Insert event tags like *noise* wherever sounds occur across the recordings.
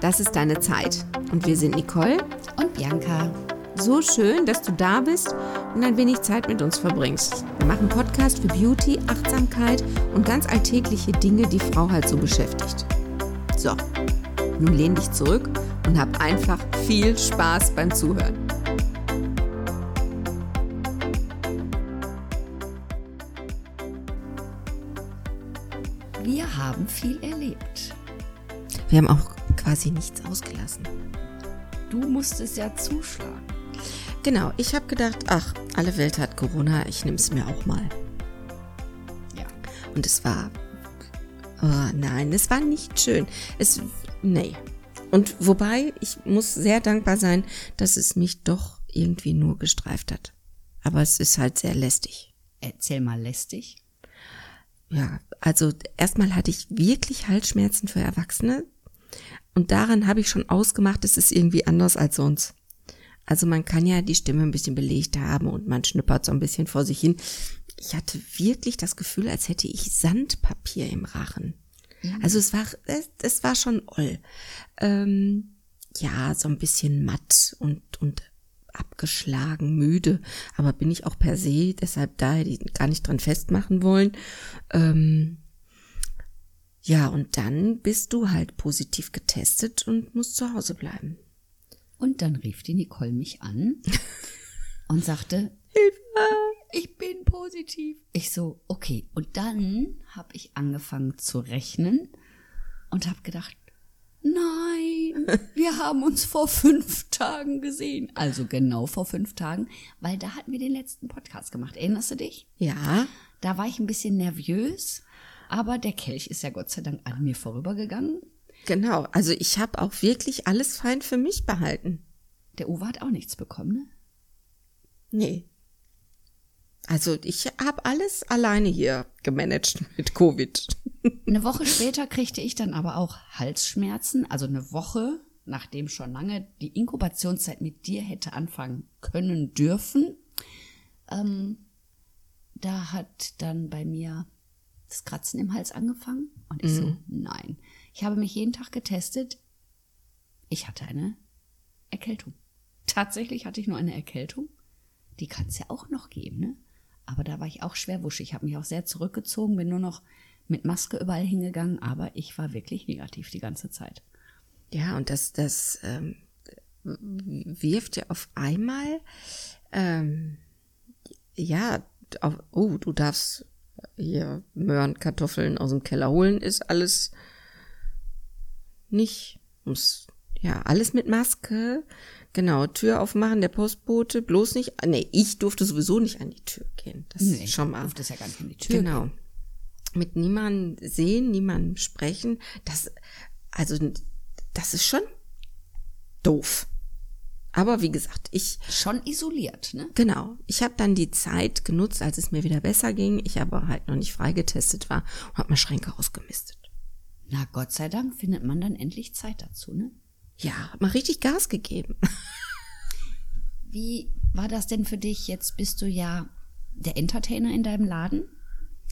Das ist deine Zeit. Und wir sind Nicole und Bianca. So schön, dass du da bist und ein wenig Zeit mit uns verbringst. Wir machen Podcast für Beauty, Achtsamkeit und ganz alltägliche Dinge, die Frau halt so beschäftigt. So, nun lehn dich zurück und hab einfach viel Spaß beim Zuhören. Wir haben viel erlebt. Wir haben auch quasi nichts ausgelassen. Du musstest ja zuschlagen. Genau, ich habe gedacht, ach, alle Welt hat Corona, ich nehme es mir auch mal. Ja. Und es war, oh nein, es war nicht schön. Es, nee. Und wobei, ich muss sehr dankbar sein, dass es mich doch irgendwie nur gestreift hat. Aber es ist halt sehr lästig. Erzähl mal lästig. Ja, also erstmal hatte ich wirklich Halsschmerzen für Erwachsene. Und daran habe ich schon ausgemacht, es ist irgendwie anders als sonst. Also man kann ja die Stimme ein bisschen belegt haben und man schnippert so ein bisschen vor sich hin. Ich hatte wirklich das Gefühl, als hätte ich Sandpapier im Rachen. Mhm. Also es war, es, es war schon oll. Ähm, ja, so ein bisschen matt und, und abgeschlagen, müde, aber bin ich auch per se, deshalb da hätte ich gar nicht dran festmachen wollen. Ähm, ja, und dann bist du halt positiv getestet und musst zu Hause bleiben. Und dann rief die Nicole mich an *laughs* und sagte, Hilfe, ich bin positiv. Ich so, okay. Und dann habe ich angefangen zu rechnen und habe gedacht, nein, *laughs* wir haben uns vor fünf Tagen gesehen. Also genau vor fünf Tagen, weil da hatten wir den letzten Podcast gemacht. Erinnerst du dich? Ja. Da war ich ein bisschen nervös, aber der Kelch ist ja Gott sei Dank an mir vorübergegangen. Genau, also ich habe auch wirklich alles fein für mich behalten. Der Uwe hat auch nichts bekommen, ne? Nee. Also ich habe alles alleine hier gemanagt *laughs* mit Covid. Eine Woche später kriegte ich dann aber auch Halsschmerzen, also eine Woche, nachdem schon lange die Inkubationszeit mit dir hätte anfangen können dürfen. Ähm, da hat dann bei mir das Kratzen im Hals angefangen und ich mhm. so, nein. Ich habe mich jeden Tag getestet. Ich hatte eine Erkältung. Tatsächlich hatte ich nur eine Erkältung. Die kann es ja auch noch geben, ne? Aber da war ich auch schwer wuschig. Ich habe mich auch sehr zurückgezogen, bin nur noch mit Maske überall hingegangen, aber ich war wirklich negativ die ganze Zeit. Ja, und das, das ähm, wirft ja auf einmal, ähm, ja, auf, oh, du darfst hier Möhren, Kartoffeln aus dem Keller holen, ist alles nicht, muss, ja, alles mit Maske. Genau, Tür aufmachen, der Postbote, bloß nicht, nee, ich durfte sowieso nicht an die Tür gehen. Das nee, ist schon mal. durfte ja gar nicht an die Tür Genau. Gehen. Mit niemandem sehen, niemandem sprechen, das, also, das ist schon doof. Aber wie gesagt, ich schon isoliert, ne? Genau. Ich habe dann die Zeit genutzt, als es mir wieder besser ging. Ich aber halt noch nicht freigetestet war und habe mal Schränke ausgemistet. Na Gott sei Dank findet man dann endlich Zeit dazu, ne? Ja, mal richtig Gas gegeben. *laughs* Wie war das denn für dich? Jetzt bist du ja der Entertainer in deinem Laden.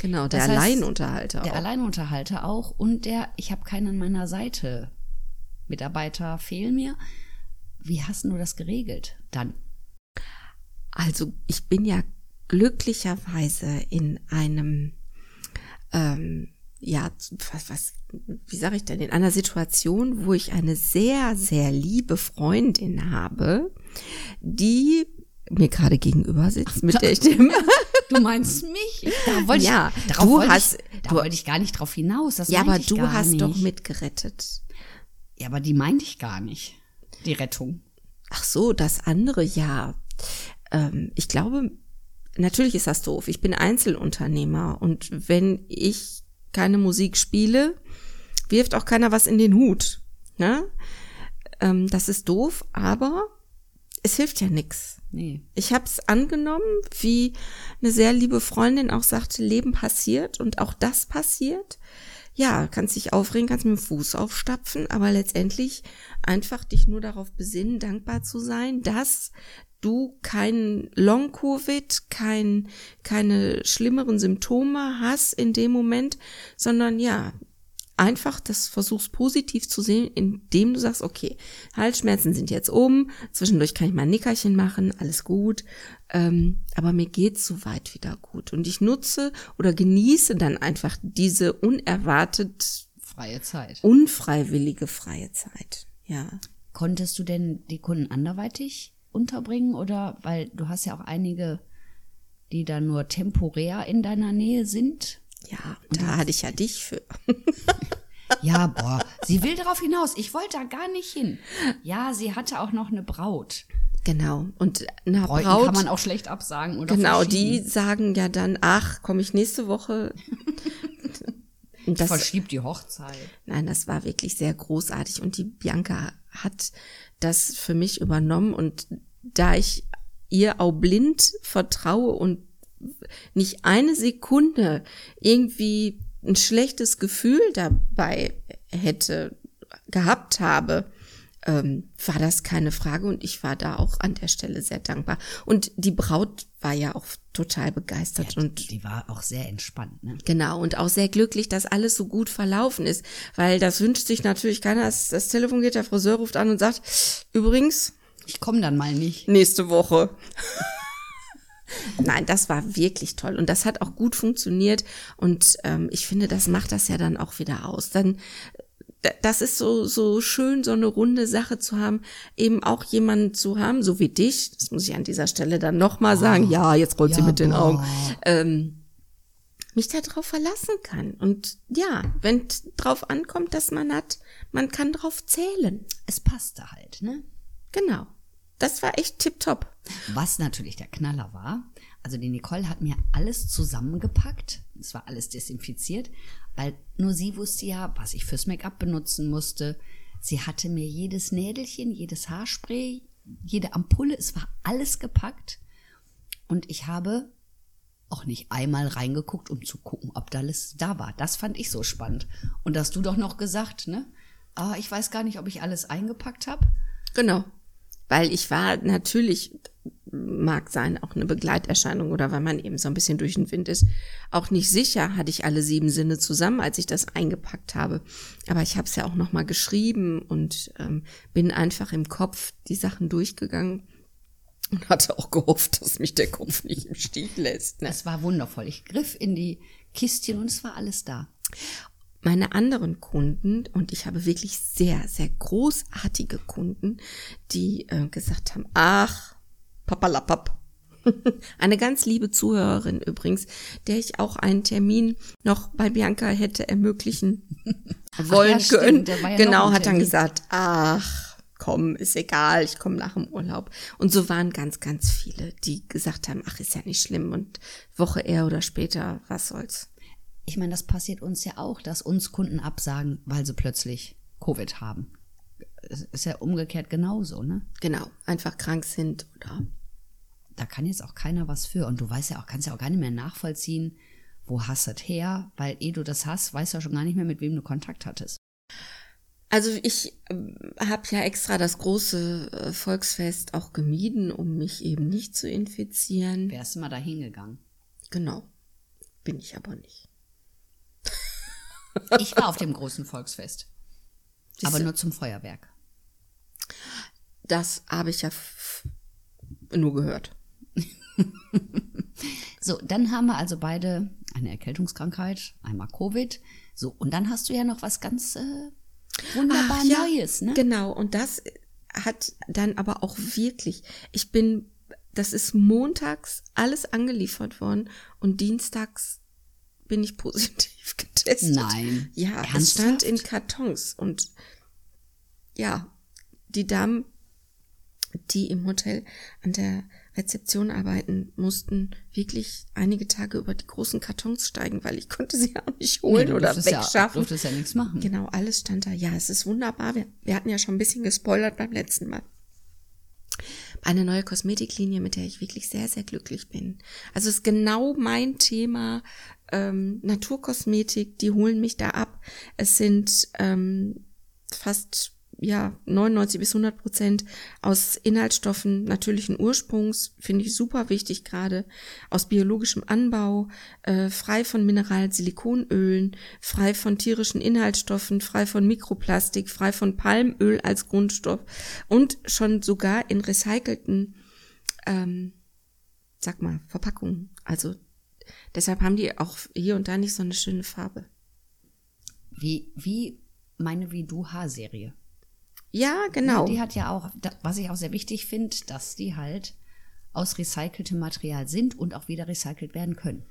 Genau, der das heißt, Alleinunterhalter. Der auch. Alleinunterhalter auch und der, ich habe keinen an meiner Seite. Mitarbeiter fehlen mir. Wie hast du das geregelt dann? Also ich bin ja glücklicherweise in einem ähm, ja, was, was, wie sage ich denn, in einer Situation, wo ich eine sehr, sehr liebe Freundin habe, die mir gerade gegenüber sitzt, mit der ich dem *laughs* Du meinst mich? Da wollte ja, ich, du hast, ich, da wollte ich gar nicht drauf hinaus. Das ja, aber du hast nicht. doch mitgerettet. Ja, aber die meinte ich gar nicht. Die Rettung. Ach so, das andere, ja. Ähm, ich glaube, natürlich ist das doof. Ich bin Einzelunternehmer und wenn ich keine Musik spiele, wirft auch keiner was in den Hut. Ne? Ähm, das ist doof, aber es hilft ja nix. Nee. Ich habe es angenommen, wie eine sehr liebe Freundin auch sagte, Leben passiert und auch das passiert. Ja, kannst dich aufregen, kannst mit dem Fuß aufstapfen, aber letztendlich einfach dich nur darauf besinnen, dankbar zu sein, dass du kein Long-Covid, kein, keine schlimmeren Symptome hast in dem Moment, sondern ja, einfach das versuchst positiv zu sehen, indem du sagst, okay, Halsschmerzen sind jetzt um, zwischendurch kann ich mal ein Nickerchen machen, alles gut, ähm, aber mir geht's soweit wieder gut. Und ich nutze oder genieße dann einfach diese unerwartet freie Zeit. Unfreiwillige freie Zeit, ja. Konntest du denn die Kunden anderweitig unterbringen oder, weil du hast ja auch einige, die da nur temporär in deiner Nähe sind? Ja, da hatte ich ja dich für. *laughs* Ja, boah, sie will darauf hinaus. Ich wollte da gar nicht hin. Ja, sie hatte auch noch eine Braut. Genau. Und eine Bräuten Braut. kann man auch schlecht absagen oder genau, die sagen ja dann, ach, komme ich nächste Woche. *laughs* Und das, verschiebt die Hochzeit. nein, das war wirklich sehr großartig. Und die Bianca hat das für mich übernommen. Und da ich ihr auch blind vertraue und nicht eine Sekunde irgendwie ein schlechtes Gefühl dabei hätte, gehabt habe, ähm, war das keine Frage und ich war da auch an der Stelle sehr dankbar. Und die Braut war ja auch total begeistert und Die war auch sehr entspannt, ne? genau und auch sehr glücklich, dass alles so gut verlaufen ist, weil das wünscht sich natürlich keiner. Das, das Telefon geht, der Friseur ruft an und sagt, übrigens, Ich komme dann mal nicht. nächste Woche. Nein, das war wirklich toll und das hat auch gut funktioniert und ähm, ich finde, das macht das ja dann auch wieder aus. Dann das ist so so schön, so eine runde Sache zu haben, eben auch jemanden zu haben, so wie dich. Das muss ich an dieser Stelle dann noch mal sagen. Ja, jetzt rollt sie Ja, mit den boah. Augen. Ähm, mich darauf verlassen kann und ja, wenn drauf ankommt, dass man hat, man kann drauf zählen. Es passte halt, ne? Genau. Das war echt tipptopp. Was natürlich der Knaller war, also die Nicole hat mir alles zusammengepackt. Es war alles desinfiziert, weil nur sie wusste ja, was ich fürs Make-up benutzen musste. Sie hatte mir jedes Nädelchen, jedes Haarspray, jede Ampulle, es war alles gepackt. Und ich habe auch nicht einmal reingeguckt, um zu gucken, ob da alles da war. Das fand ich so spannend. Und hast du doch noch gesagt, ne? Ah, ich weiß gar nicht, ob ich alles eingepackt habe. Genau. Weil ich war natürlich, mag sein, auch eine Begleiterscheinung oder weil man eben so ein bisschen durch den Wind ist, auch nicht sicher, hatte ich alle sieben Sinne zusammen, als ich das eingepackt habe. Aber ich habe es ja auch nochmal geschrieben und ähm, bin einfach im Kopf die Sachen durchgegangen und hatte auch gehofft, dass mich der Kopf nicht im Stich lässt. Ne? Es war wundervoll. Ich griff in die Kistchen und es war alles da. Meine anderen Kunden, und ich habe wirklich sehr, sehr großartige Kunden, die äh, gesagt haben, ach, papalapap. *laughs* Eine ganz liebe Zuhörerin übrigens, der ich auch einen Termin noch bei Bianca hätte ermöglichen *laughs* wollen ja, können. ja genau, hat dann gesagt, ach, komm, ist egal, ich komme nach dem Urlaub. Und so waren ganz, ganz viele, die gesagt haben, ach, ist ja nicht schlimm und Woche eher oder später, was soll's. Ich meine, das passiert uns ja auch, dass uns Kunden absagen, weil sie plötzlich Covid haben. Es ist ja umgekehrt genauso, ne? Genau, einfach krank sind oder Da kann jetzt auch keiner was für. Und du weißt ja auch, kannst ja auch gar nicht mehr nachvollziehen, wo hast du das her? Weil eh du das hast, weißt du ja schon gar nicht mehr, mit wem du Kontakt hattest. Also ich habe ja extra das große äh, Volksfest auch gemieden, um mich eben nicht zu infizieren. Wärst du mal da hingegangen? Genau, bin ich aber nicht. Ich war auf dem großen Volksfest. Aber nur zum Feuerwerk. Das habe ich ja nur gehört. *laughs* So, dann haben wir also beide eine Erkältungskrankheit, einmal Covid. So, und dann hast du ja noch was ganz äh, wunderbar Ach, ja, Neues, ne? Genau, und das hat dann aber auch wirklich, ich bin, das ist montags alles angeliefert worden und dienstags bin ich positiv *laughs* getestet. Nein. Ja, es Ernsthaft? stand in Kartons und ja, die Damen, die im Hotel an der Rezeption arbeiten, mussten wirklich einige Tage über die großen Kartons steigen, weil ich konnte sie *laughs* auch nicht Nee, holen du oder durftest Ja, wegschaffen. durftest ja nichts machen. Genau, alles stand da. Ja, es ist wunderbar. Wir, wir hatten ja schon ein bisschen gespoilert beim letzten Mal. Eine neue Kosmetiklinie, mit der ich wirklich sehr, sehr glücklich bin. Also es ist genau mein Thema. Ähm, Naturkosmetik, die holen mich da ab. Es sind ähm, fast ja 99 bis 100 Prozent aus Inhaltsstoffen natürlichen Ursprungs, finde ich super wichtig gerade, aus biologischem Anbau, äh, frei von Mineral- Silikonölen, frei von tierischen Inhaltsstoffen, frei von Mikroplastik, frei von Palmöl als Grundstoff und schon sogar in recycelten, ähm, sag mal, Verpackungen. Also deshalb haben die auch hier und da nicht so eine schöne Farbe. Wie, wie meine Wie du Haarserie. Ja, genau. Die hat ja auch, was ich auch sehr wichtig finde, dass die halt aus recyceltem Material sind und auch wieder recycelt werden können.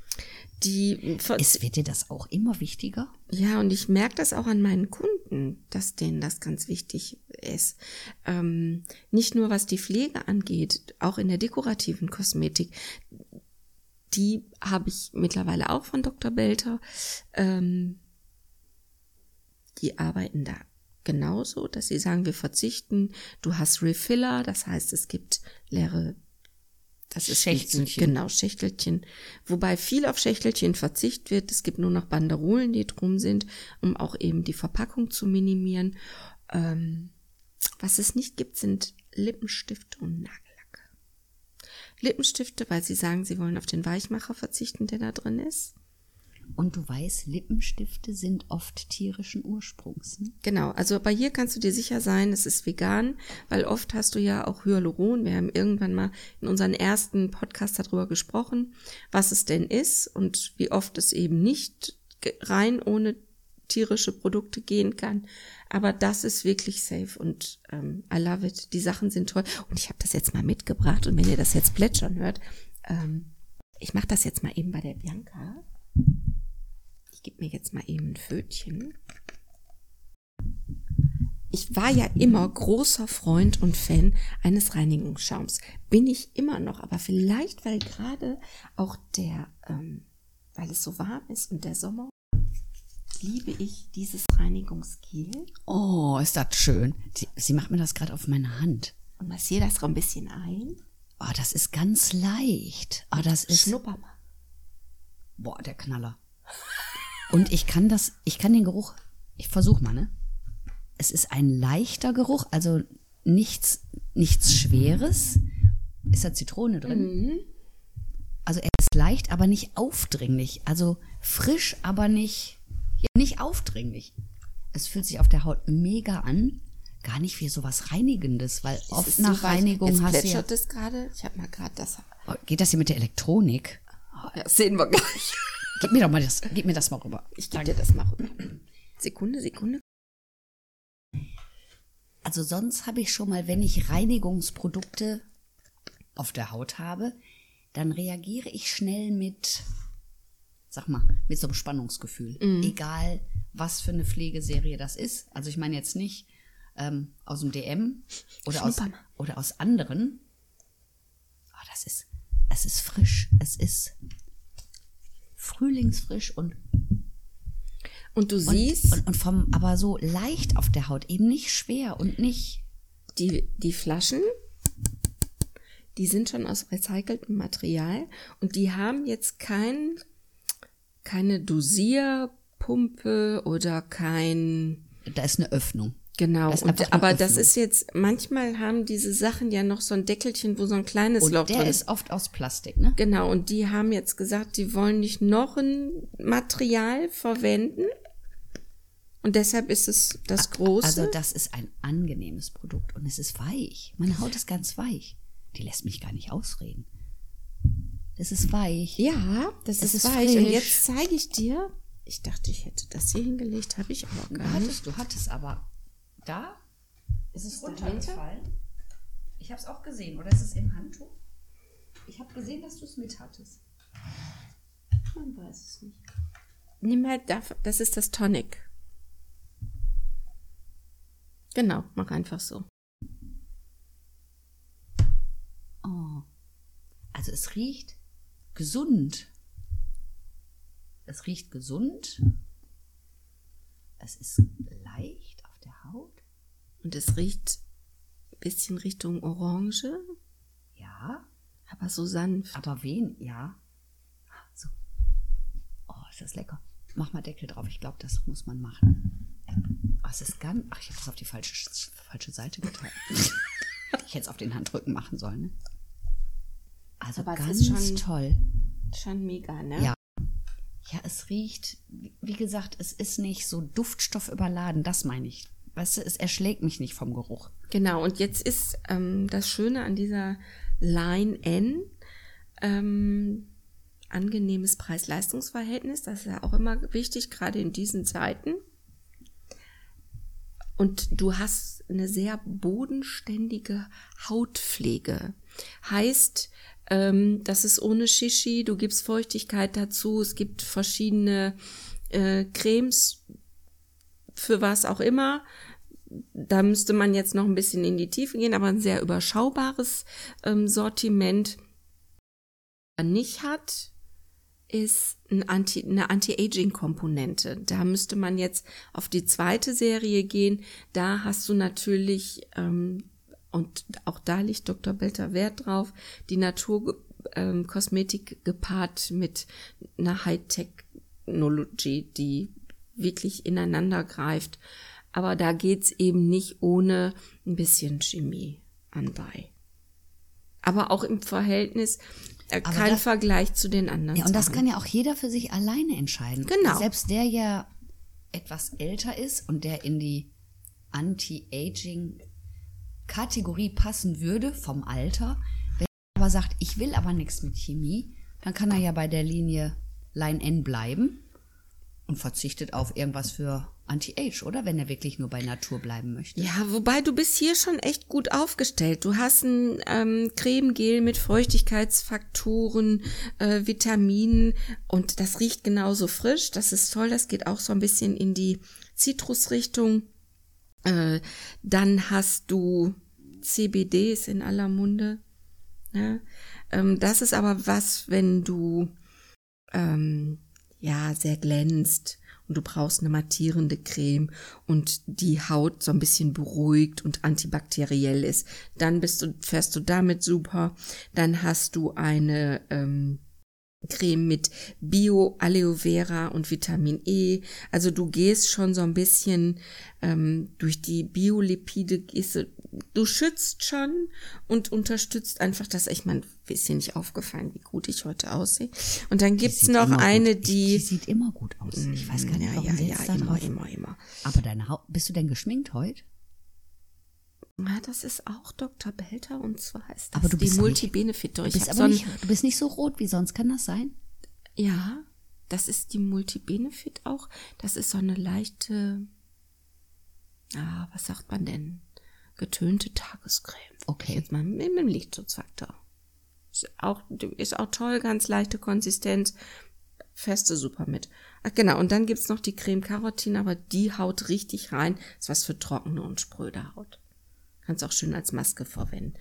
Die ver- Es wird dir das auch immer wichtiger? Ja, und ich merke das auch an meinen Kunden, dass denen das ganz wichtig ist. Ähm, nicht nur was die Pflege angeht, auch in der dekorativen Kosmetik. Die habe ich mittlerweile auch von Dr. Belter. Ähm, die arbeiten da genauso, dass sie sagen, wir verzichten. Du hast Refiller, das heißt, es gibt leere das ist Schächtelchen. Genau, Schächtelchen. Wobei viel auf Schächtelchen verzicht wird. Es gibt nur noch Banderolen, die drum sind, um auch eben die Verpackung zu minimieren. Ähm, was es nicht gibt, sind Lippenstifte und Nagellacke. Lippenstifte, weil sie sagen, sie wollen auf den Weichmacher verzichten, der da drin ist. Und du weißt, Lippenstifte sind oft tierischen Ursprungs. Ne? Genau, also bei hier kannst du dir sicher sein, es ist vegan, weil oft hast du ja auch Hyaluron. Wir haben irgendwann mal in unseren ersten Podcast darüber gesprochen, was es denn ist und wie oft es eben nicht rein ohne tierische Produkte gehen kann. Aber das ist wirklich safe und ähm, I love it. Die Sachen sind toll. Und ich habe das jetzt mal mitgebracht und wenn ihr das jetzt plätschern hört, ähm, ich mache das jetzt mal eben bei der Bianca. Ich gebe mir jetzt mal eben ein Fötchen. Ich war ja immer großer Freund und Fan eines Reinigungsschaums. Bin ich immer noch, aber vielleicht, weil gerade auch der, ähm, weil es so warm ist und der Sommer, liebe ich dieses Reinigungsgel Oh, ist das schön. Sie, sie macht mir das gerade auf meine Hand. und massiere das so ein bisschen ein. Oh, das ist ganz leicht. Oh, das ist. Schnupper mal. Boah, der Knaller. Und ich kann das, ich kann den Geruch, ich versuch mal, ne? Es ist ein leichter Geruch, also nichts, nichts Schweres. Ist da Zitrone drin? Also er ist leicht, aber nicht aufdringlich. Also frisch, aber nicht, ja, nicht aufdringlich. Es fühlt sich auf der Haut mega an. Gar nicht wie sowas Reinigendes, weil Es oft nach so. Reinigung Jetzt hast du ja, es gerade. Ich habe mal gerade das. Oh, Geht das hier mit der Elektronik? Ja, sehen wir gleich. Gib mir doch mal das, gib mir das mal rüber. Ich gebe dir das mal rüber. Sekunde, Sekunde. Also sonst habe ich schon mal, wenn ich Reinigungsprodukte auf der Haut habe, dann reagiere ich schnell mit, sag mal, mit so einem Spannungsgefühl. Egal, was für eine Pflegeserie das ist. Also ich meine jetzt nicht ähm, aus dem DM oder aus, oder aus anderen. Oh, das ist, es ist frisch. Es ist frühlingsfrisch und Und du und, siehst, und, und vom, aber so leicht auf der Haut, eben nicht schwer und nicht. die, die Flaschen, die sind schon aus recyceltem Material und die haben jetzt kein, keine Dosierpumpe oder kein, Da ist eine Öffnung. genau. Das ist Und, aber das Öffnung. ist jetzt, manchmal haben diese Sachen ja noch so ein Deckelchen, wo so ein kleines Und Loch der drin ist oft aus Plastik, ne? Genau, und die haben jetzt gesagt, die wollen nicht noch ein Material verwenden. Und deshalb ist es das große. Also das ist ein angenehmes Produkt und es ist weich. Meine Haut ist ganz weich. Die lässt mich gar nicht ausreden. Es ist weich. ja, das Es ist, ist weich. Und frisch. jetzt zeige ich dir. Ich dachte, ich hätte das hier hingelegt, habe ich aber gar nicht. hattest, du hattest aber da ist es runtergefallen. Ich habe es auch gesehen. Oder ist es im Handtuch? Ich habe gesehen, dass du es mit hattest. Man weiß es nicht. Nimm halt, da- das ist das Tonic. Genau, mach einfach so. Oh. Also es riecht gesund. Es riecht gesund. Es ist leicht auf der Haut. Und es riecht ein bisschen Richtung Orange, Ja, aber so sanft. aber wen? Ja. So. Oh, ist das lecker. Mach mal Deckel drauf. Ich glaube, das muss man machen. Oh, es ist ganz. Ach, ich habe das auf die falsche, falsche Seite getan. *laughs* ich hätte es auf den Handrücken machen sollen. Ne? Also Aber ganz ist schon- toll. Schon mega, ne? Ja. Ja, es riecht, wie gesagt, es ist nicht so Duftstoff überladen, das meine ich. Weißt du, es erschlägt mich nicht vom Geruch. Genau, und jetzt ist ähm, das Schöne an dieser Line N, ähm, angenehmes Preis-Leistungs-Verhältnis, das ist ja auch immer wichtig, gerade in diesen Zeiten. Und du hast eine sehr bodenständige Hautpflege. Heißt, ähm, das ist ohne Shishi, du gibst Feuchtigkeit dazu, es gibt verschiedene äh, Cremes für was auch immer. Da müsste man jetzt noch ein bisschen in die Tiefe gehen, aber ein sehr überschaubares ähm, Sortiment. Was man nicht hat, ist ein Anti, eine Anti-Aging-Komponente. Da müsste man jetzt auf die zweite Serie gehen. Da hast du natürlich, ähm, und auch da liegt Dr. Belter Wert drauf, die Naturkosmetik gepaart mit einer High-Technology, die wirklich ineinander greift. Aber da geht's eben nicht ohne ein bisschen Chemie anbei. Aber auch im Verhältnis äh, kein das- Vergleich zu den anderen. Ja, und das Sachen. kann ja auch jeder für sich alleine entscheiden. Genau. Selbst der ja etwas älter ist und der in die Anti-Aging-Kategorie passen würde vom Alter, wenn er aber sagt, ich will aber nichts mit Chemie, dann kann er ja bei der Linie Line N bleiben und verzichtet auf irgendwas für Anti-Age, oder? Wenn er wirklich nur bei Natur bleiben möchte. Ja, wobei du bist hier schon echt gut aufgestellt. Du hast ein ähm, Cremegel mit Feuchtigkeitsfaktoren, äh, Vitaminen und das riecht genauso frisch. Das ist toll. Das geht auch so ein bisschen in die Zitrusrichtung. Äh, dann hast du CBD ist in aller Munde. Ja? Ähm, das ist aber was, wenn du ähm, ja sehr glänzt und du brauchst eine mattierende Creme und die Haut so ein bisschen beruhigt und antibakteriell ist, dann bist du fährst du damit super. Dann hast du eine ähm, Creme mit Bio Aloe Vera und Vitamin E. Also du gehst schon so ein bisschen ähm, durch die Biolipide, gehst du, schützt schon und unterstützt einfach das. Ich meine, ist dir nicht aufgefallen, wie gut ich heute aussehe. Und dann gibt's Sieht noch eine, gut. die Die sieht immer gut aus. Ich weiß gar nicht, ja, warum ja, ja, da immer, immer, immer. Aber deine Haut, bist du denn geschminkt heute? Ja, das ist auch Dr. Belter und zwar ist das Aber du die bist doch nicht- Multibenefit. Du so du bist nicht so rot wie sonst, kann das sein? Ja, das ist die Multibenefit auch. Das ist so eine leichte, ah, was sagt man denn? Getönte Tagescreme. Okay. Jetzt mal mit dem Lichtschutzfaktor. Ist auch, ist auch toll, ganz leichte Konsistenz. Feste super mit. Ach genau, und dann gibt's noch die Creme Carotin, aber die haut richtig rein. Ist was für trockene und spröde Haut. Kannst auch schön als Maske verwenden.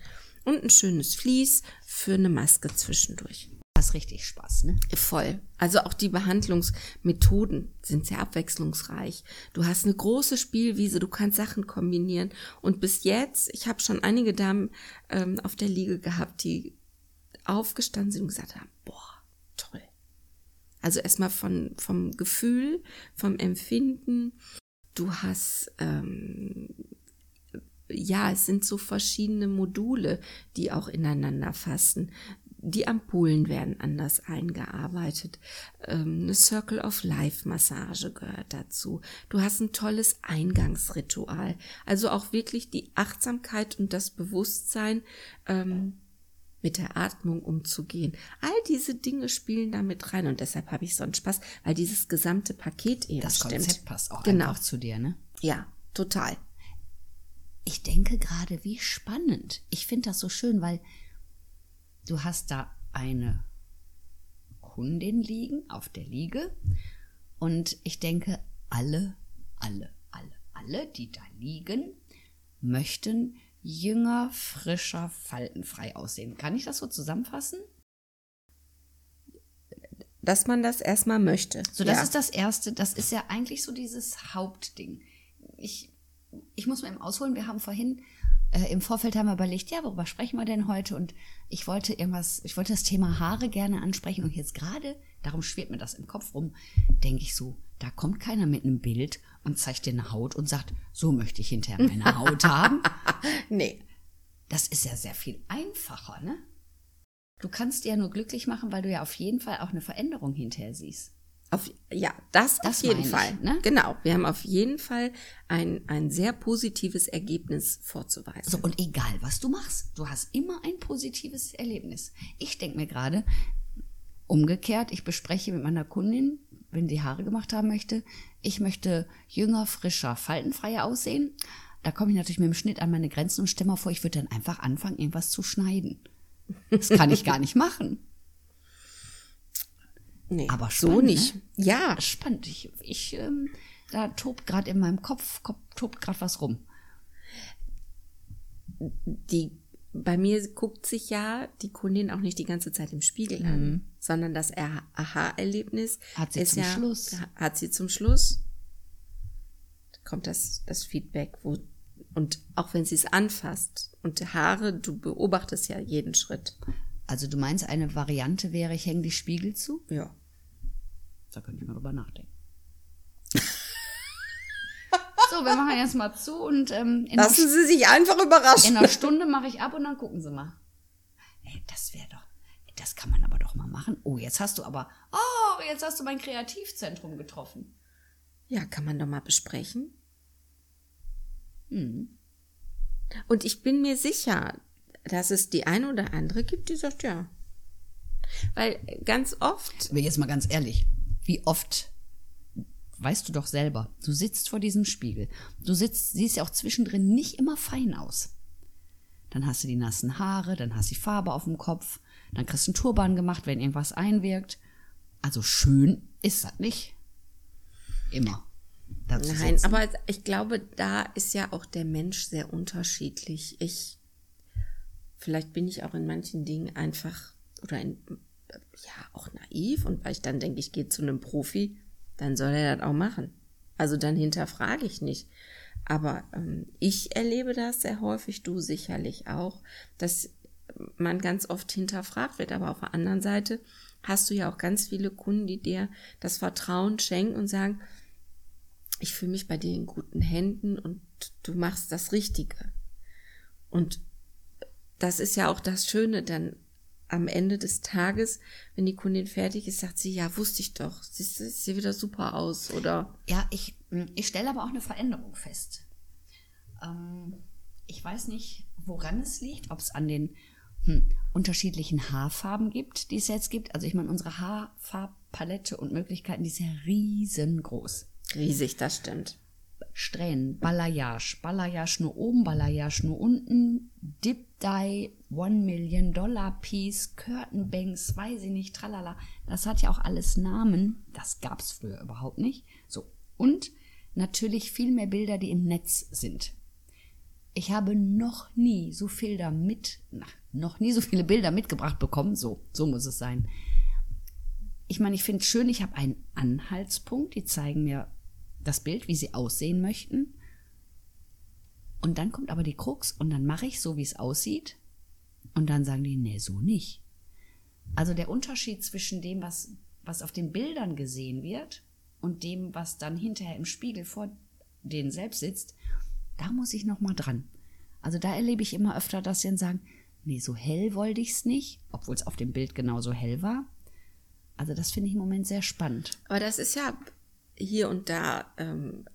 Und ein schönes Vlies für eine Maske zwischendurch. Das ist richtig Spaß, ne? Voll. Also auch die Behandlungsmethoden sind sehr abwechslungsreich. Du hast eine große Spielwiese, du kannst Sachen kombinieren. Und bis jetzt, ich habe schon einige Damen ähm, auf der Liege gehabt, die aufgestanden sind und gesagt haben, boah, toll. Also erstmal von, vom Gefühl, vom Empfinden. Du hast ähm, ja, es sind so verschiedene Module, die auch ineinander fassen. Die Ampullen werden anders eingearbeitet. Ähm, eine Circle of Life Massage gehört dazu. Du hast ein tolles Eingangsritual. Also auch wirklich die Achtsamkeit und das Bewusstsein, ähm, mit der Atmung umzugehen. All diese Dinge spielen da mit rein und deshalb habe ich so einen Spaß, weil dieses gesamte Paket eben Das stimmt. Konzept passt auch Genau. einfach zu dir, ne? Ja, total. Ich denke gerade, wie spannend. Ich finde das so schön, weil du hast da eine Kundin liegen auf der Liege und ich denke, alle, alle, alle, alle, die da liegen, möchten jünger, frischer, faltenfrei aussehen. Kann ich das so zusammenfassen? Dass man das erstmal möchte. So, das ja. ist das Erste. Das ist ja eigentlich so dieses Hauptding. Ich, ich muss mal eben ausholen. Wir haben vorhin äh, im Vorfeld haben wir überlegt, ja, worüber sprechen wir denn heute? Und ich wollte irgendwas, ich wollte das Thema Haare gerne ansprechen. Und jetzt gerade, darum schwirrt mir das im Kopf rum, denke ich so, Da kommt keiner mit einem Bild und zeigt dir eine Haut und sagt, so möchte ich hinterher meine *laughs* Haut haben. Nee. Das ist ja sehr viel einfacher, ne? Du kannst dir ja nur glücklich machen, weil du ja auf jeden Fall auch eine Veränderung hinterher siehst. Auf, ja, das, Das auf jeden ich, Fall. ne? Genau. Wir haben auf jeden Fall ein, ein sehr positives Ergebnis vorzuweisen. So, und egal, was du machst, du hast immer ein positives Erlebnis. Ich denke mir gerade, umgekehrt, ich bespreche mit meiner Kundin, wenn die Haare gemacht haben möchte, ich möchte jünger, frischer, faltenfreier aussehen. Da komme ich natürlich mit dem Schnitt an meine Grenzen und stelle mal vor, ich würde dann einfach anfangen, irgendwas zu schneiden. Das kann ich gar nicht machen. Nee, Aber so spannend, nicht. ne? Ja, Spannend. Ich, ich ähm, da tobt gerade in meinem Kopf, tobt gerade was rum. die, bei mir guckt sich ja die Kundin auch nicht die ganze Zeit im Spiegel an, sondern das Er- Aha-Erlebnis Mhm. Hat sie ist zum ja, Schluss. Hat sie zum Schluss. Da kommt das, das Feedback, wo, und auch wenn sie es anfasst und Haare, du beobachtest ja jeden Schritt. Also du meinst, eine Variante wäre, ich hänge die Spiegel zu? Ja. Da könnte ich mal drüber nachdenken. *laughs* so, wir machen jetzt mal zu und ähm, in, einer, Lassen Sie sich einfach überraschen. in einer Stunde mache ich ab und dann gucken Sie mal. Ey, das wäre doch, das kann man aber doch mal machen. Oh, jetzt hast du aber, oh, jetzt hast du mein Kreativzentrum getroffen. Ja, kann man doch mal besprechen. Mhm. Und ich bin mir sicher, dass es die eine oder andere gibt, die sagt ja. Weil ganz oft, Aber jetzt mal ganz ehrlich, wie oft weißt du doch selber, du sitzt vor diesem Spiegel. Du sitzt, siehst ja auch zwischendrin nicht immer fein aus. Dann hast du die nassen Haare, dann hast du die Farbe auf dem Kopf, dann kriegst du einen Turban gemacht, wenn irgendwas einwirkt. Also schön ist das nicht. Immer. Nein, aber ich glaube, da ist ja auch der Mensch sehr unterschiedlich. Ich, vielleicht bin ich auch in manchen Dingen einfach, oder in, ja, auch naiv und weil ich dann denke, ich gehe zu einem Profi, dann soll er das auch machen. Also dann hinterfrage ich nicht. Aber ähm, ich erlebe das sehr häufig, du sicherlich auch, dass man ganz oft hinterfragt wird. Aber auf der anderen Seite hast du ja auch ganz viele Kunden, die dir das Vertrauen schenken und sagen, ich fühle mich bei dir in guten Händen und du machst das Richtige. Und das ist ja auch das Schöne dann am Ende des Tages, wenn die Kundin fertig ist, sagt sie, ja, wusste ich doch, siehst du, sieht wieder super aus oder Ja, ich, ich stelle aber auch eine Veränderung fest. Ähm, ich weiß nicht, woran es liegt, ob es an den hm, unterschiedlichen Haarfarben gibt, die es jetzt gibt. Also ich meine, unsere Haarfarbpalette und Möglichkeiten, die ist ja riesengroß. riesig, das stimmt. Strähnen, Balayage, Balayage nur oben, Balayage nur unten, Dip Dye, One Million Dollar Piece, Curtain Banks, weiß ich nicht, tralala. Das hat ja auch alles Namen. Das gab's früher überhaupt nicht. So. Und natürlich viel mehr Bilder, die im Netz sind. Ich habe noch nie so viel damit, na, noch nie so viele Bilder mitgebracht bekommen. So, so muss es sein. Ich meine, ich finde es schön, ich habe einen Anhaltspunkt, die zeigen mir das Bild, wie sie aussehen möchten. Und dann kommt aber die Krux und dann mache ich so, wie es aussieht. Und dann sagen die, nee, so nicht. Also der Unterschied zwischen dem, was, was auf den Bildern gesehen wird und dem, was dann hinterher im Spiegel vor denen selbst sitzt, da muss ich noch mal dran. Also da erlebe ich immer öfter, dass sie dann sagen, nee, so hell wollte ich es nicht, obwohl es auf dem Bild genauso hell war. Also das finde ich im Moment sehr spannend. Aber das ist ja hier und da, ähm,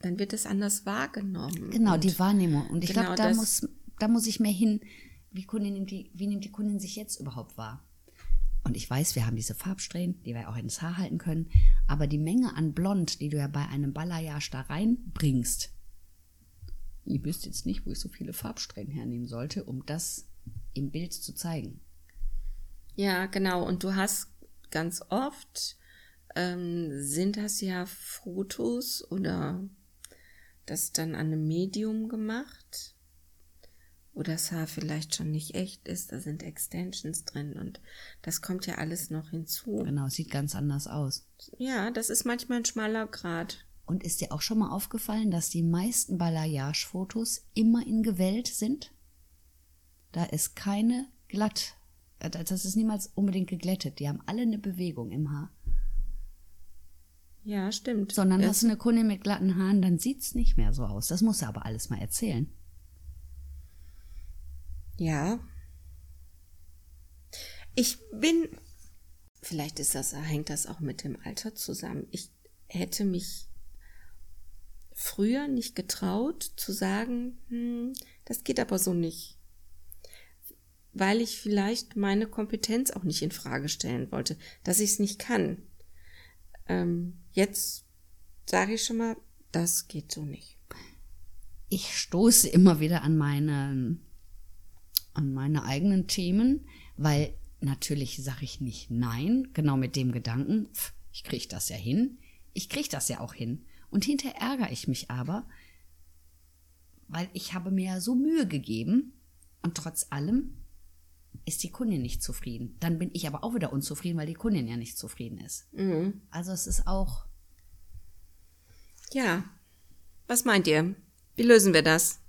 dann wird es anders wahrgenommen. Genau, Und die Wahrnehmung. Und ich genau glaube, da muss, da muss ich mehr hin, wie, Kundin nimmt die, wie nimmt die Kundin sich jetzt überhaupt wahr? Und ich weiß, wir haben diese Farbsträhnen, die wir auch ins Haar halten können, aber die Menge an Blond, die du ja bei einem Balayage da reinbringst, ich wüsste jetzt nicht, wo ich so viele Farbsträhnen hernehmen sollte, um das im Bild zu zeigen. Ja, genau. Und du hast ganz oft, ähm, sind das ja Fotos oder das dann an einem Medium gemacht, wo das Haar vielleicht schon nicht echt ist, da sind Extensions drin und das kommt ja alles noch hinzu. Genau, sieht ganz anders aus. Ja, das ist manchmal ein schmaler Grad. Und ist dir auch schon mal aufgefallen, dass die meisten Balayage-Fotos immer in gewellt sind? Da ist keine glatt. äh, Das ist niemals unbedingt geglättet. Die haben alle eine Bewegung im Haar. Ja, stimmt. Sondern Es- hast du eine Kundin mit glatten Haaren, dann sieht's nicht mehr so aus. Das muss er aber alles mal erzählen. Ja. Ich bin, vielleicht ist das, hängt das auch mit dem Alter zusammen. Ich hätte mich früher nicht getraut zu sagen, hm, das geht aber so nicht. Weil ich vielleicht meine Kompetenz auch nicht in Frage stellen wollte, dass ich es nicht kann. Ähm, jetzt sage ich schon mal, das geht so nicht. Ich stoße immer wieder an meine, an meine eigenen Themen, weil natürlich sage ich nicht nein, genau mit dem Gedanken, pf, ich krieg das ja hin, ich krieg das ja auch hin. Und hinterher ärgere ich mich aber, weil ich habe mir ja so Mühe gegeben und trotz allem ist die Kundin nicht zufrieden. Dann bin ich aber auch wieder unzufrieden, weil die Kundin ja nicht zufrieden ist. Also es ist auch, Ja. Was meint ihr? Wie lösen wir das?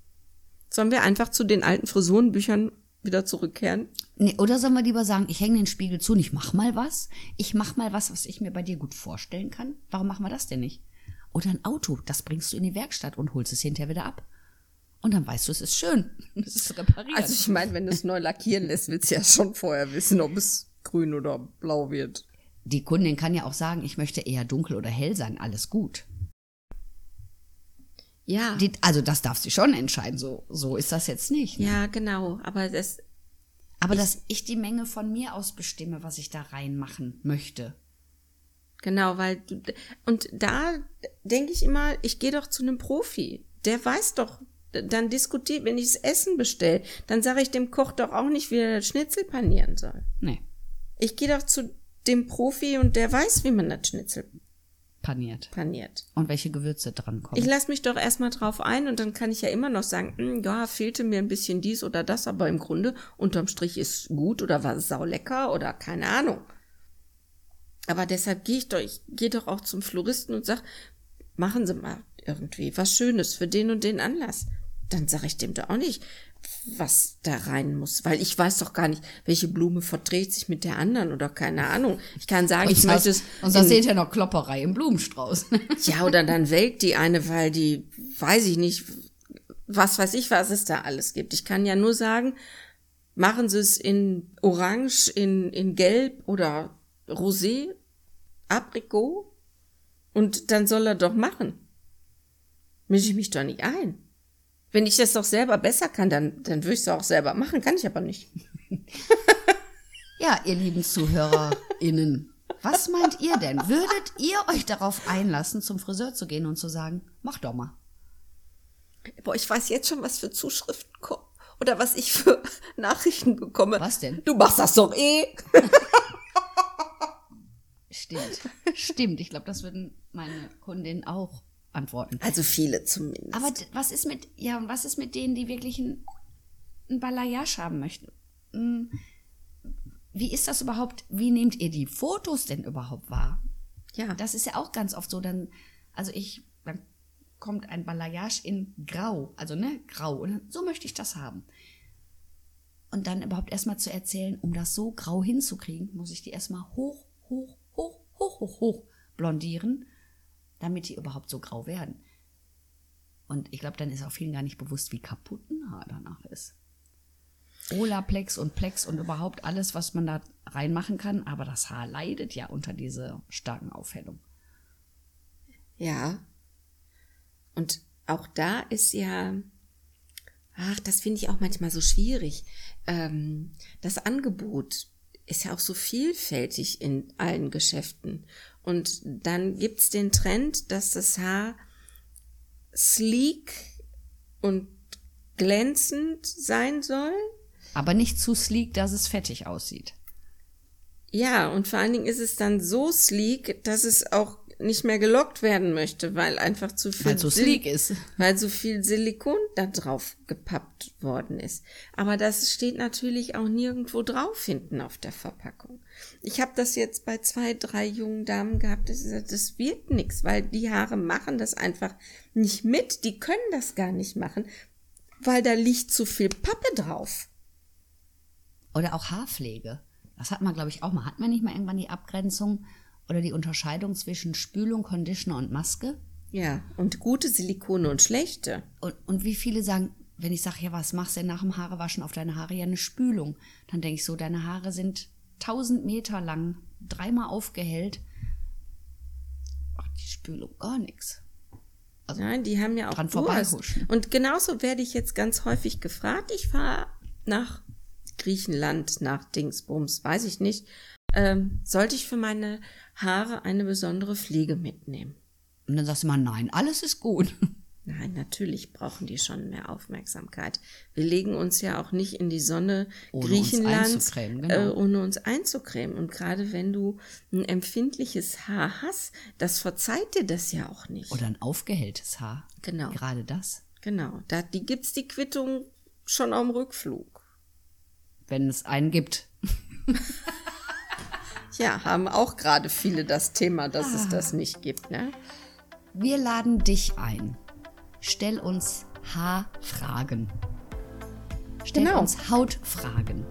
Sollen wir einfach zu den alten Frisurenbüchern wieder zurückkehren? Nee, oder sollen wir lieber sagen, ich hänge den Spiegel zu und ich mach mal was? Ich mach mal was, was ich mir bei dir gut vorstellen kann. Warum machen wir das denn nicht? Oder ein Auto, das bringst du in die Werkstatt und holst es hinterher wieder ab. Und dann weißt du, es ist schön. *laughs* Es ist repariert. Also ich meine, wenn du es neu lackieren lässt, willst du ja schon vorher wissen, ob es grün oder blau wird. die Kundin kann ja auch sagen, ich möchte eher dunkel oder hell sein, alles gut. Ja. Die, also das darf sie schon entscheiden, so, so ist das jetzt nicht. ne? ja, genau. Aber das, Aber dass ich die Menge von mir aus bestimme, was ich da reinmachen möchte. genau, weil du, und da denke ich immer, ich gehe doch zu einem Profi. Der weiß doch, dann diskutiert, wenn ich das Essen bestelle, dann sage ich dem Koch doch auch nicht, wie er das Schnitzel panieren soll. Nee, Ich gehe doch zu dem Profi und der weiß, wie man das Schnitzel paniert. paniert. Und welche Gewürze dran kommen. Ich lasse mich doch erstmal drauf ein und dann kann ich ja immer noch sagen, "Hm, ja, fehlte mir ein bisschen dies oder das, aber im Grunde unterm Strich ist gut oder war sau lecker oder keine Ahnung. Aber deshalb gehe ich doch, ich gehe doch auch zum Floristen und sag, machen Sie mal irgendwie was Schönes für den und den Anlass. Dann sage ich dem doch auch nicht, was da rein muss, weil ich weiß doch gar nicht, welche Blume verträgt sich mit der anderen oder keine Ahnung. Ich kann sagen, ich möchte es und da seht ihr noch Klopperei im Blumenstrauß. *laughs* ja, oder dann welkt die eine, weil die, weiß ich nicht, was weiß ich, was es da alles gibt. Ich kann ja nur sagen, machen Sie es in Orange, in, in Gelb oder Rosé, Aprikot und dann soll er doch machen. Mische ich mich doch nicht ein. Wenn ich das doch selber besser kann, dann, dann würde ich es auch selber machen, kann ich aber nicht. ja, ihr lieben ZuhörerInnen, was meint ihr denn? Würdet ihr euch darauf einlassen, zum Friseur zu gehen und zu sagen, mach doch mal? Boah, ich weiß jetzt schon, was für Zuschriften kommen. Oder was ich für *laughs* Nachrichten bekomme. Was denn? Du machst das doch eh. Stimmt. Stimmt. Ich glaube, das würden meine Kundinnen auch antworten. Also viele zumindest. Aber was ist mit, ja, und was ist mit denen, die wirklich ein, ein Balayage haben möchten? Hm, Wie ist das überhaupt? Wie nehmt ihr die Fotos denn überhaupt wahr? ja, Das ist ja auch ganz oft so, dann, also ich, dann kommt ein Balayage in Grau, also ne, Grau, und so möchte ich das haben. Und dann überhaupt erstmal zu erzählen, um das so grau hinzukriegen, muss ich die erstmal hoch, hoch, hoch, hoch, hoch, hoch blondieren, damit die überhaupt so grau werden. Und ich glaube, dann ist auch vielen gar nicht bewusst, wie kaputt ein Haar danach ist. Olaplex und Plex und überhaupt alles, was man da reinmachen kann, aber das Haar leidet ja unter dieser starken Aufhellung. ja. Und auch da ist ja, ach, das finde ich auch manchmal so schwierig. Ähm, das Angebot ist ja auch so vielfältig in allen Geschäften. Und dann gibt's den Trend, dass das Haar sleek und glänzend sein soll. Aber nicht zu sleek, dass es fettig aussieht. Ja, und vor allen Dingen ist es dann so sleek, dass es auch nicht mehr gelockt werden möchte, weil einfach zu viel Weil so Sil- ist. weil so viel Silikon da drauf gepappt worden ist. Aber das steht natürlich auch nirgendwo drauf hinten auf der Verpackung. Ich habe das jetzt bei zwei, drei jungen Damen gehabt, das, das wird nix, weil die Haare machen das einfach nicht mit, die können das gar nicht machen, weil da liegt zu viel Pappe drauf. Oder auch Haarpflege. Das hat man, glaube ich, auch mal. Hat man nicht mal irgendwann die Abgrenzung, Oder die Unterscheidung zwischen Spülung, Conditioner und Maske. Ja, und gute Silikone und schlechte. Und, und wie viele sagen, wenn ich sage, ja, was machst du denn nach dem Haarewaschen auf deine Haare? Ja, eine Spülung. Dann denke ich so, deine Haare sind tausend Meter lang, dreimal aufgehellt. Ach, die Spülung, gar nichts. Also Nein, die haben ja auch dran vorbeihuschen. Und genauso werde ich jetzt ganz häufig gefragt. Ich fahre nach Griechenland, nach Dingsbums, weiß ich nicht. Ähm, sollte ich für meine Haare eine besondere Pflege mitnehmen? Und dann sagst du mal, nein, alles ist gut. *laughs* Nein, natürlich brauchen die schon mehr Aufmerksamkeit. Wir legen uns ja auch nicht in die Sonne Ohne Griechenlands, uns einzucremen, äh, genau. ohne uns einzucremen. Und gerade wenn du ein empfindliches Haar hast, das verzeiht dir das ja auch nicht. Oder ein aufgehelltes Haar. Genau. Gerade das. Genau, da die gibt's die Quittung schon am Rückflug. Wenn es einen gibt. *laughs* Ja, haben auch gerade viele das Thema, dass es das nicht gibt, ne? Wir laden dich ein. Stell uns Haarfragen. Stell Genau. uns Hautfragen.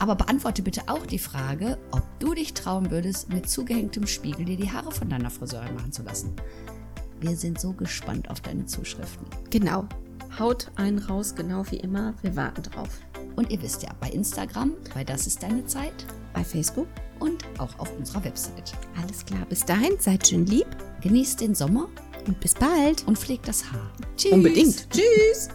Aber beantworte bitte auch die Frage, ob du dich trauen würdest, mit zugehängtem Spiegel dir die Haare von deiner Friseurin machen zu lassen. Wir sind so gespannt auf deine Zuschriften. Genau. Haut einen raus, genau wie immer. Wir warten drauf. Und ihr wisst ja, bei Instagram, weil das ist deine Zeit Bei Facebook. und auch auf unserer Website. Alles klar. Bis dahin, seid schön lieb Genießt den Sommer und bis bald. und pflegt das Haar. Tschüss. Unbedingt. Tschüss.